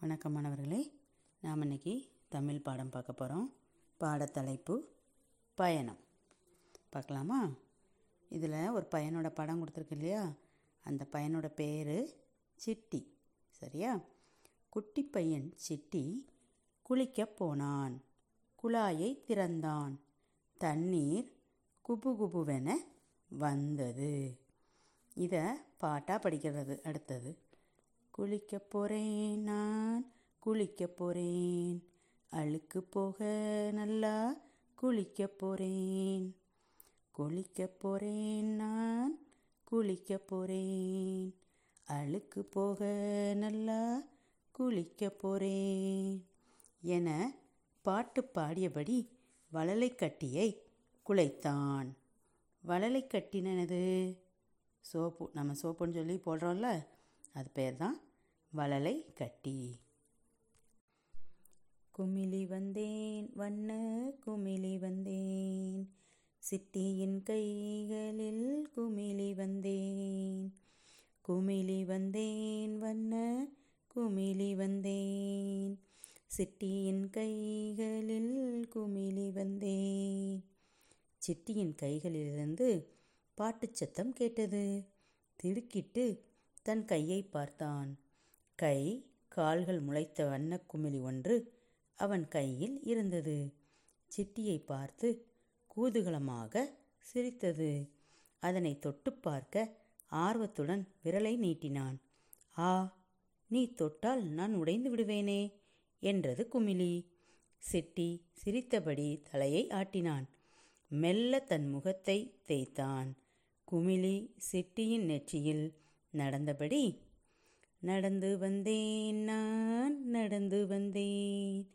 வணக்கம் மாணவர்களே. நாம் இன்னைக்கு தமிழ் பாடம் பார்க்க போகிறோம் பாடத்தலைப்பு பயணம். பார்க்கலாமா? இதில் ஒரு பையனோட படம் கொடுத்துருக்கு இல்லையா? அந்த பையனோட பேர் சிட்டி. சரியா? குட்டி பையன் சிட்டி குளிக்க போனான். குழாயை திறந்தான். தண்ணீர் குபு குபுவென வந்தது. இதை பாட்டாக படிக்கிறது அடுத்தது. குளிக்க போகிறேன் நான் குளிக்க போகிறேன் அழுக்கு போக நல்லா குளிக்க போகிறேன் குளிக்க போகிறேன் நான் குளிக்க போகிறேன் அழுக்கு போக நல்லா குளிக்க போகிறேன் என பாட்டு பாடியபடி வளலை கட்டியை குலைத்தான். வளலை கட்டினது சோப்பு நம்ம சோப்புன்னு சொல்லி போடுறோம்ல அது பேர் தான் வளலை கட்டி. குமிழி வந்தேன் வண்ண குமிழி வந்தேன். சிட்டியின் கைகளில் குமிழி வந்தேன். குமிழி வந்தேன் வண்ண குமிழி வந்தேன். சிட்டியின் கைகளில் குமிழி வந்தேன். சிட்டியின் கைகளிலிருந்து பாட்டுச் சத்தம் கேட்டது. திடுக்கிட்டு தன் கையை பார்த்தான். கை கால்கள் முளைத்த வண்ணக் குமிழி ஒன்று அவன் கையில் இருந்தது. சிட்டியை பார்த்து கூதுகலமாக சிரித்தது. அதனை தொட்டு பார்க்க ஆர்வத்துடன் விரலை நீட்டினான். ஆ நீ தொட்டால் நான் உடைந்து விடுவேனே என்றது குமிழி. சிட்டி சிரித்தபடி தலையை ஆட்டினான். மெல்ல தன் முகத்தை தேய்த்தான். குமிழி சிட்டியின் நெற்றியில் நடந்தபடி நடந்து வந்தேன் நான் நடந்து வந்தேன்.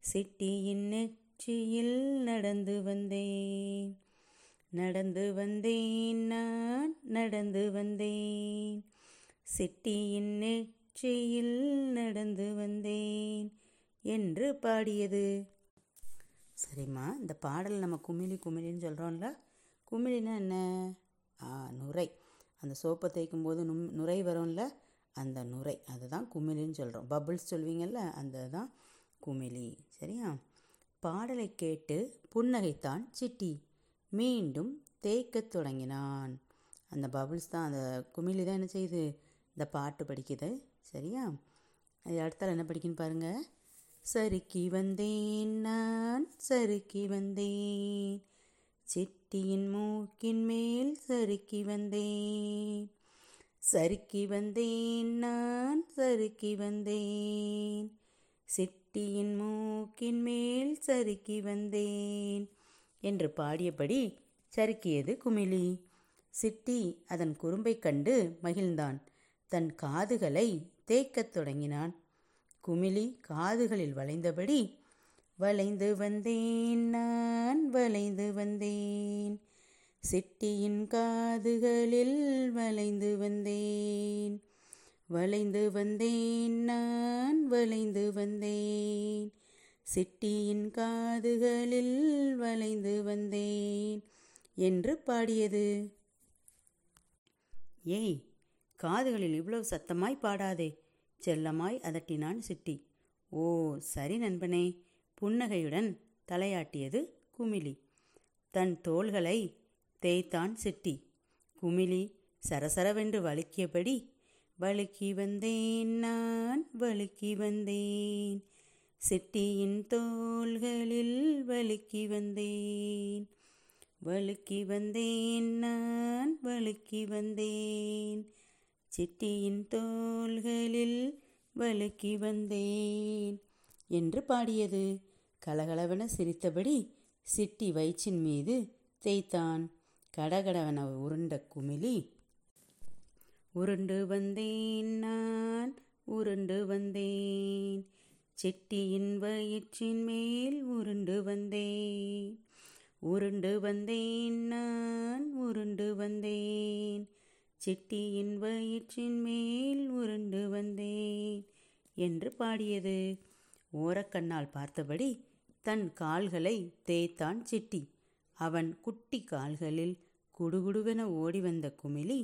சிட்டியின் நெற்றியில் நடந்து வந்தேன். நடந்து வந்தேன் நான் நடந்து வந்தேன். சிட்டியின் நெற்றியில் நடந்து வந்தேன். என்று பாடியது. சரிம்மா இந்த பாடல் நம்ம குமிழி குமிழின்னு சொல்கிறோம்ல குமிழினா என்ன? ஆ நுரை. அந்த சோப்பை தேய்க்கும் போது நும் நுரை வரும்ல அந்த நுரை அதுதான் குமிழின்னு சொல்கிறோம் பபுள்ஸ் சொல்வீங்கல்ல அந்த தான் குமிழி. சரியா? பாடலை கேட்டு புன்னகைத்தான் சிட்டி. மீண்டும் தேய்க்கத் தொடங்கினான். அந்த பபுள்ஸ் தான் அந்த குமிழி தான் என்ன செய்யுது இந்த பாட்டு படிக்குது. சரியா? அது அடுத்தால் என்ன படிக்குன்னு பாருங்கள் சறுக்கி வந்தேன் நான் சறுக்கி வந்தேன். சிட்டியின் மூக்கின் மேல் சறுக்கி வந்தேன். சறுக்கி வந்தேன் நான் சறுக்கி வந்தேன். சிட்டியின் மூக்கின் மேல் சறுக்கி வந்தேன் என்று பாடியபடி சறுக்கியது குமிழி. சிட்டி அதன் குறும்பைக் கண்டு மகிழ்ந்தான். தன் காதுகளை தேய்க்கத் தொடங்கினான். குமிழி காதுகளில் வளைந்தபடி வளைந்து வந்தேன் நான் வளைந்து வந்தேன். சிட்டியின் காதுகளில் வளைந்து வந்தேன். வளைந்து வந்தேன் நான் வளைந்து வந்தேன். சிட்டியின் காதுகளில் வளைந்து வந்தேன். என்று பாடியது. ஏய் காதுகளில் இவ்வளவு சத்தமாய் பாடாதே. செல்லமாய் அதட்டினான் சிட்டி. ஓ சரி நண்பனே. புன்னகையுடன் தலையாட்டியது குமிழி. தன் தோள்களை தேய்த்தான் சிட்டி. குமிழி சரசரவென்று வழுக்கியபடி வழுக்கி வந்தேன் நான் வழுக்கி வந்தேன். சிட்டியின் தோள்களில் வழுக்கி வந்தேன். வழுக்கி வந்தேன் நான் வழுக்கி வந்தேன். சிட்டியின் தோள்களில் வழுக்கி வந்தேன் என்று பாடியது. கலகலவென சிரித்தபடி சிட்டி வயிற்றின் மீது தேய்த்தான். கடகடவன உருண்ட குமிழி. உருண்டு வந்தேன் நான் உருண்டு வந்தேன். செட்டியின் வயிற்றின் மேல் உருண்டு வந்தேன். உருண்டு வந்தேன் நான் உருண்டு வந்தேன். சிட்டியின் வயிற்றின் மேல் உருண்டு வந்தேன் என்று பாடியது. ஓரக்கண்ணால் பார்த்தபடி தன் கால்களை தேய்த்தான் சிட்டி. அவன் குட்டி கால்களில் குடுகுடுவென ஓடி வந்த குமிழி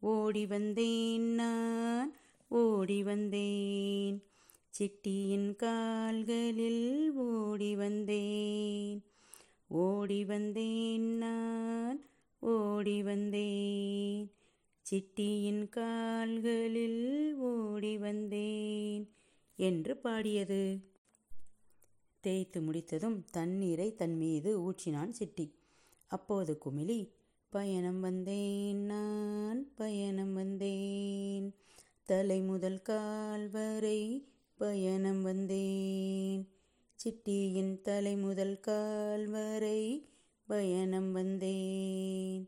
ஓடி வந்தேன் நான் ஓடி வந்தேன். சிட்டியின் கால்களில் ஓடி வந்தேன். ஓடி வந்தேன் நான் ஓடி வந்தேன். சிட்டியின் கால்களில் ஓடி வந்தேன் என்று பாடியது. தேய்த்து முடித்ததும் தண்ணீரை தன் மீது ஊற்றினான் சிட்டி. அப்போது குமிழி பயணம் வந்தேன் நான் பயணம் வந்தேன். தலை முதல் கால் வரை பயணம் வந்தேன். சிட்டியின் தலை முதல் கால் வரை பயணம் வந்தேன்.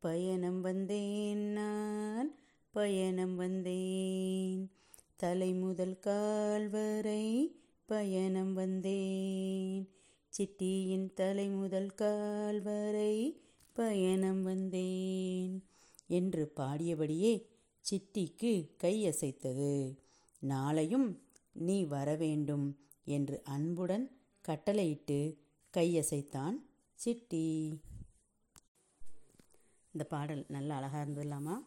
பயணம் வந்தேன் நான் பயணம் வந்தேன். தலை முதல் கால் வரை பயணம் வந்தேன். சிட்டியின் தலை முதல் கால் வரை பயணம் வந்தேன் என்று பாடியபடியே சிட்டிக்கு கையசைத்தது நாளையும் நீ வரவேண்டும் என்று அன்புடன் கட்டளையிட்டு கையசைத்தான் சிட்டி. இந்த பாடல் நல்லா அழகாக இருந்ததுலாமா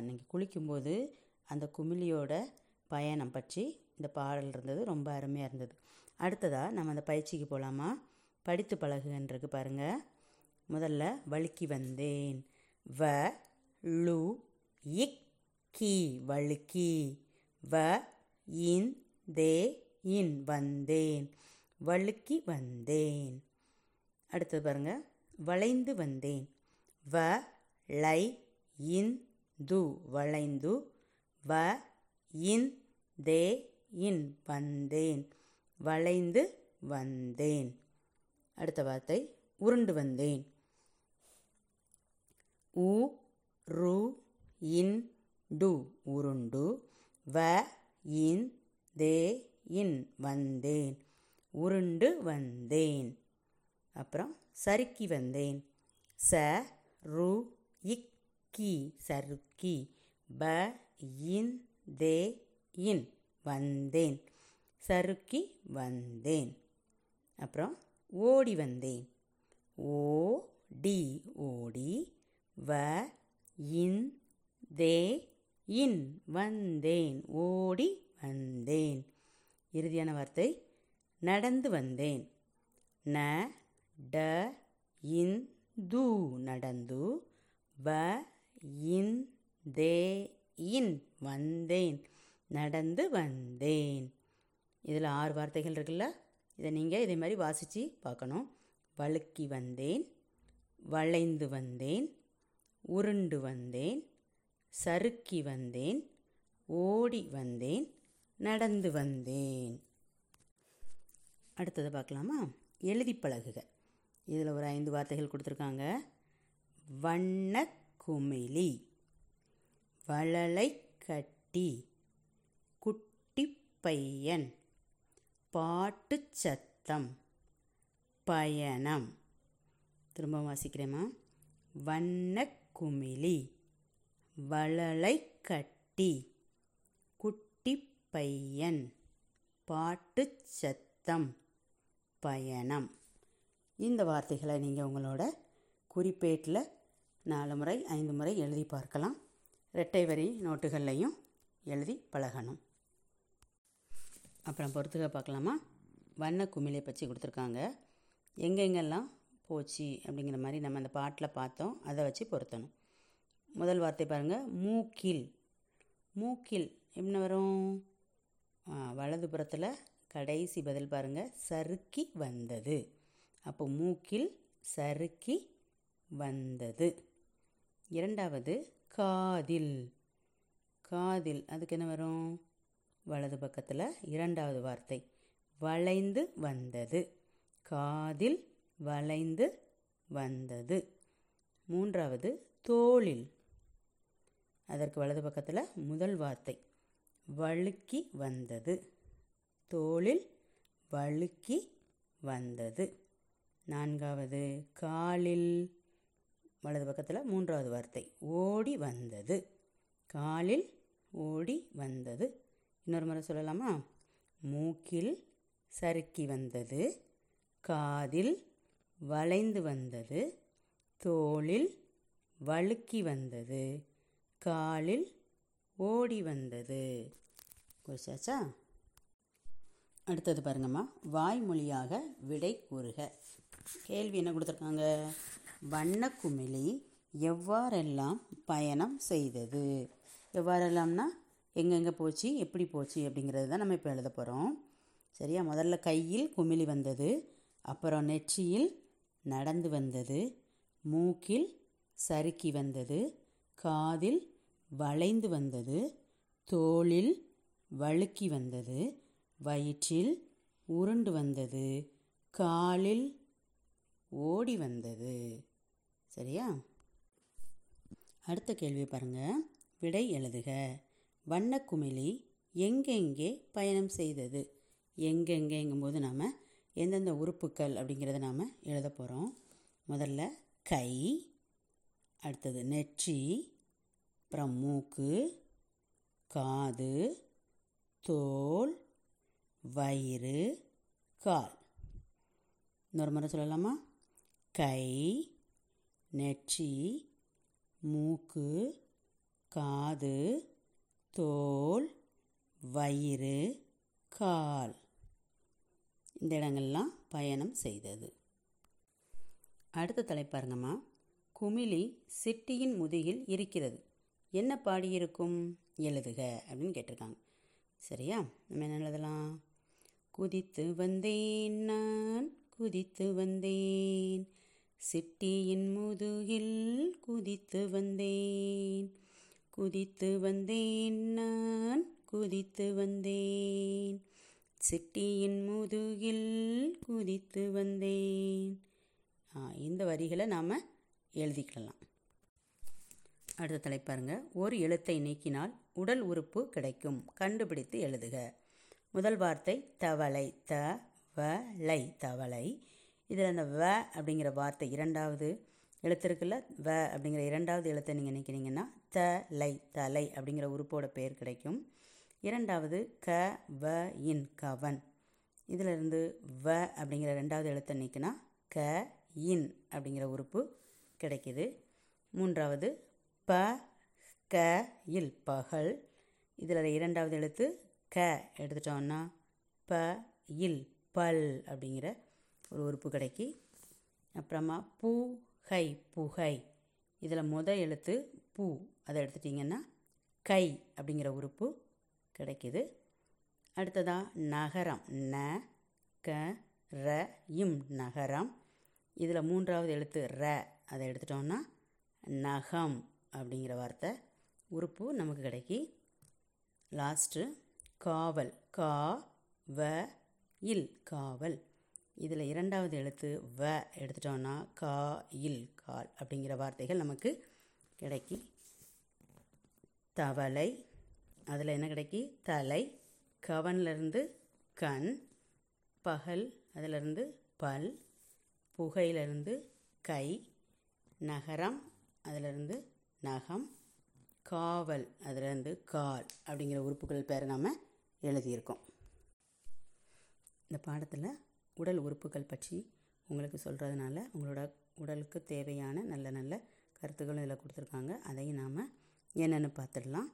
நீங்கள் குளிக்கும்போது அந்த குமிழியோட பயணம் பற்றி இந்த பாடல் இருந்தது ரொம்ப அருமையாக இருந்தது. அடுத்ததாக நம்ம அந்த பயிற்சிக்கு போகலாமா படித்து பழகுன்றது பாருங்கள் முதல்ல வழுக்கி வந்தேன். வ லு இக் கி வழுக்கி. வ இன் தே இன் வந்தேன். வழுக்கி வந்தேன். அடுத்தது பாருங்கள் வளைந்து வந்தேன். வ லை இன் து. வளைந்து. வ இன் தே இன் வந்தேன் வளைந்து வந்தேன். அடுத்த வார்த்தை உருண்டு வந்தேன். உ ரு இன் டு உருண்டு. வ இன் தே இன் வந்தேன். உருண்டு வந்தேன். அப்புறம் சறுக்கி வந்தேன். ச ரு இக்கி சறுக்கி. ப இன் தே இன். வந்தேன். சறுக்கி வந்தேன். அப்புறம் ஓடி வந்தேன். ஓ டி ஓடி வ இன் தே இன் வந்தேன். ஓடி வந்தேன். இறுதியான வார்த்தை நடந்து வந்தேன். ந ட இன் து நடந்து வ இன் தே இன் வந்தேன். நடந்து வந்தேன். இதில் ஆறு வார்த்தைகள் இருக்குல்ல? இதை நீங்கள் இதே மாதிரி வாசித்து பார்க்கணும். வழுக்கி வந்தேன் வளைந்து வந்தேன் உருண்டு வந்தேன் சறுக்கி வந்தேன் ஓடி வந்தேன் நடந்து வந்தேன். அடுத்ததை பார்க்கலாமா? எழுதி பழகுக. இதில் ஒரு ஐந்து வார்த்தைகள் கொடுத்துருக்காங்க. வண்ண குமிழி வளலை கட்டி பையன். பாட்டு சத்தம். பயணம். திரும்ப வாசிக்கிறேமா வண்ண குமிழி. வளலை கட்டி. குட்டி பையன். பாட்டு சத்தம். பயணம். இந்த வார்த்தைகளை நீங்கள் உங்களோட குறிப்பேட்டில் நாலு முறை ஐந்து முறை எழுதி பார்க்கலாம். இரட்டை வரி நோட்டுகள்லையும் எழுதி பழகணும். அப்புறம் பொறுத்துக்க பார்க்கலாமா? வண்ண குமிழை பற்றி கொடுத்துருக்காங்க. எங்கெங்கெல்லாம் போச்சு அப்படிங்கிற மாதிரி நம்ம அந்த பாட்டில் பார்த்தோம். அதை வச்சு பொருத்தணும். முதல் வார்த்தை பாருங்கள் மூக்கில். மூக்கில் என்ன வரும்? வலதுபுறத்தில் கடைசி பதில் பாருங்கள் சறுக்கி வந்தது. அப்போ மூக்கில் சறுக்கி வந்தது. இரண்டாவது காதில். காதில் அதுக்கு என்ன வரும்? வலது பக்கத்தில் இரண்டாவது வார்த்தை வளைந்து வந்தது. காதில் வளைந்து வந்தது. மூன்றாவது தோளில். அதற்கு வலது பக்கத்தில் முதல் வார்த்தை வழுக்கி வந்தது. தோளில் வழுக்கி வந்தது. நான்காவது காலில். வலது பக்கத்தில் மூன்றாவது வார்த்தை ஓடி வந்தது. காலில் ஓடி வந்தது. இன்னொரு முறை சொல்லலாமா? மூக்கில் சறுக்கி வந்தது காதில் வளைந்து வந்தது தோளில் வழுக்கி வந்தது காலில் ஓடி வந்தது. குறிச்சாச்சா அடுத்தது பாருங்கம்மா. வாய்மொழியாக விடை கூறுக. கேள்வி என்ன கொடுத்துருக்காங்க? வண்ணக்குமிழி எவ்வாறெல்லாம் பயணம் செய்தது? எவ்வாறெல்லாம்னா எங்கெங்கே போச்சு எப்படி போச்சு அப்படிங்கிறது தான் நம்ம இப்போ எழுத போகிறோம் சரியா? முதல்ல கையில் குமிழி வந்தது அப்புறம் நெற்றியில் நடந்து வந்தது மூக்கில் சறுக்கி வந்தது காதில் வளைந்து வந்தது தோளில் வழுக்கி வந்தது வயிற்றில் உருண்டு வந்தது காலில் ஓடி வந்தது. சரியா? அடுத்த கேள்வியை பாருங்கள் விடை எழுதுக. வண்ணக்குமிழி எங்கெங்கே பயணம் செய்தது? எங்கெங்கேங்கும்போது நாம் எந்தெந்த உறுப்புக்கள் அப்படிங்கிறத நாம் எழுத போகிறோம் முதல்ல கை அடுத்தது நெற்றி அப்புறம் மூக்கு காது தோல் வயிறு கால். இன்னொரு முறை சொல்லலாமா? கை நெற்றி மூக்கு காது தோல் வயிறு கால். இந்த இடங்கள்லாம் பயணம் செய்தது. அடுத்த தலைப்பாருங்கம்மா குமிழி சிட்டியின் முதுகில் இருக்கிறது. என்ன பாடியிருக்கும்? எழுதுக அப்படின்னு கேட்டிருக்காங்க. சரியா? நம்ம என்ன எழுதலாம்? குதித்து வந்தேன் நான் குதித்து வந்தேன். சிட்டியின் முதுகில் குதித்து வந்தேன். குதித்து வந்தேன் நான் குதித்து வந்தேன். சிட்டியின் முதுகில் குதித்து வந்தேன். இந்த வரிகளை நாம் எழுதிக்கலாம். அடுத்த தலைப்பாருங்க ஒரு எழுத்தை நீக்கினால் உடல் உறுப்பு கிடைக்கும். கண்டுபிடித்து எழுதுக. முதல் வார்த்தை தவளை. த வ லை தவளை. இதில் அந்த வ அப்படிங்கிற வார்த்தை இரண்டாவது எழுத்து இருக்குல்ல? வ அப்படிங்கிற இரண்டாவது எழுத்தை நீங்கள் நினைக்கிறீங்கன்னா த லை தலை அப்படிங்கிற உறுப்போட பெயர் கிடைக்கும். இரண்டாவது க வ இன் கவன். இதிலிருந்து வ அப்படிங்கிற ரெண்டாவது எழுத்தை நீக்கினா க இன் அப்படிங்கிற உறுப்பு கிடைக்கிது. மூன்றாவது ப க இல் பகல். இதில் இரண்டாவது எழுத்து க எடுத்துட்டோம்னா ப இல் பல் அப்படிங்கிற ஒரு உறுப்பு கிடைக்கி. அப்புறமா பூ ஹை புகை. இதில் முத எழுத்து பூ அதை எடுத்துட்டிங்கன்னா கை அப்படிங்கிற உறுப்பு கிடைக்கிது. அடுத்ததாக நகரம். ந க ர இம் நகரம். இதில் மூன்றாவது எழுத்து ர அதை எடுத்துட்டோம்னா நகம் அப்படிங்கிற வார்த்தை. உறுப்பு நமக்கு கிடைக்கி. லாஸ்ட்டு காவல். கா வ இல் காவல். இதில் இரண்டாவது எழுத்து வ எடுத்துட்டோம்னா கா இல் கால் அப்படிங்கிற வார்த்தைகள் நமக்கு கிடைக்கி தவளை அதில் என்ன கிடைக்கி? தலை கவன்லேருந்து கண் பகல் அதிலிருந்து பல் புகையிலிருந்து கை நகரம் அதிலிருந்து நகம் காவல் அதிலிருந்து கால் அப்படிங்கிற உறுப்புகள் பேரை நாம் எழுதியிருக்கோம். இந்த பாடத்தில் உடல் உறுப்புகள் பற்றி உங்களுக்கு சொல்கிறதுனால உங்களோட உடலுக்கு தேவையான நல்ல நல்ல கருத்துக்களும் இதில் கொடுத்துருக்காங்க. அதையும் நாம் என்னென்னு பார்த்துடலாம்.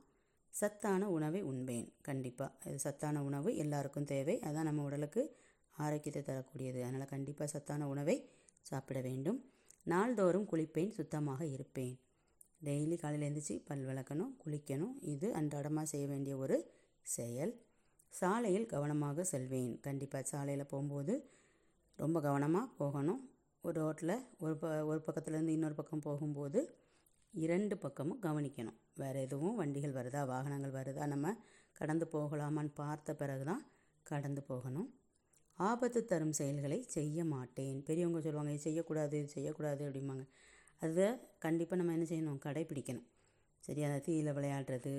சத்தான உணவை உண்பேன். கண்டிப்பாக இது சத்தான உணவு எல்லாருக்கும் தேவை. அதான் நம்ம உடலுக்கு ஆரோக்கியத்தை தரக்கூடியது. அதனால் கண்டிப்பாக சத்தான உணவை சாப்பிட வேண்டும். நாள்தோறும் குளிப்பேன் சுத்தமாக இருப்பேன். டெய்லி காலையில் எழுந்திரிச்சி பல் விளக்கணும் குளிக்கணும். இது அன்றாடமாக செய்ய வேண்டிய ஒரு செயல். சாலையில் கவனமாக செல்வேன். கண்டிப்பாக சாலையில் போகும்போது ரொம்ப கவனமாக போகணும். ஒரு ரோட்டில் ஒரு ப ஒரு பக்கத்துலேருந்து இன்னொரு பக்கம் போகும்போது இரண்டு பக்கமும் கவனிக்கணும். வேறு எதுவும் வண்டிகள் வருதா வாகனங்கள் வருதா நம்ம கடந்து போகலாமான்னு பார்த்த பிறகு தான் கடந்து போகணும். ஆபத்து தரும் செயல்களை செய்ய மாட்டேன். பெரியவங்க சொல்லுவாங்க இது செய்யக்கூடாது இது செய்யக்கூடாது அப்படிம்பாங்க. அதை கண்டிப்பாக நம்ம என்ன செய்யணும்? கடைப்பிடிக்கணும் சரியா தீயில் விளையாடுறது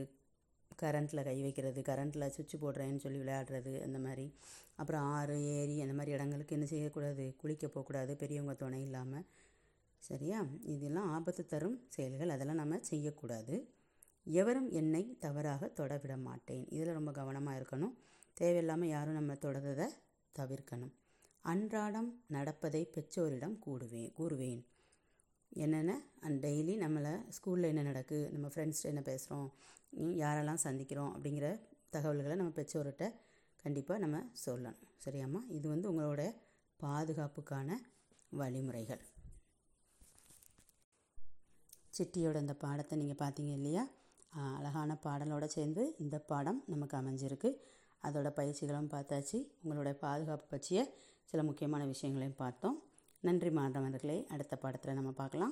கரண்ட்டில் கை வைக்கிறது கரண்ட்டில் சுவிட்ச் போடுறேன்னு சொல்லி விளையாடுறது அந்த மாதிரி. அப்புறம் ஆறு ஏரி அந்த மாதிரி இடங்களுக்கு என்ன செய்யக்கூடாது? குளிக்க போகக்கூடாது பெரியவங்க துணை இல்லாமல் சரியா? இதெல்லாம் ஆபத்து தரும் செயல்கள். அதெல்லாம் நம்ம செய்யக்கூடாது. எவரும் என்னை தவறாக தொட விட மாட்டேன். இதில் ரொம்ப கவனமாக இருக்கணும். தேவையில்லாமல் யாரும் நம்ம தொடர்றதை தவிர்க்கணும். அன்றாடம் நடப்பதை பெற்றோரிடம் கூடுவேன் கூறுவேன். என்னென்ன? அண்ட் டெய்லி நம்மளை ஸ்கூலில் என்ன நடக்கு? நம்ம ஃப்ரெண்ட்ஸ்கிட்ட என்ன பேசுகிறோம் யாரெல்லாம் சந்திக்கிறோம்? அப்படிங்கிற தகவல்களை நம்ம பெற்றோர்கிட்ட கண்டிப்பாக நம்ம சொல்லணும். சரியாம்மா? இது வந்து உங்களோட பாதுகாப்புக்கான வழிமுறைகள். சிட்டியோட இந்த பாடத்தை நீங்கள் பார்த்தீங்க இல்லையா? அழகான பாடலோட சேர்ந்து இந்த பாடம் நமக்கு அமைஞ்சிருக்கு. அதோட பயிற்சிகளும் பார்த்தாச்சு. உங்களோட பாதுகாப்பு பற்றிய சில முக்கியமான விஷயங்களையும் பார்த்தோம். நன்றி மாணவர்களே அடுத்த பாடத்தில் நம்ம பார்க்கலாம்.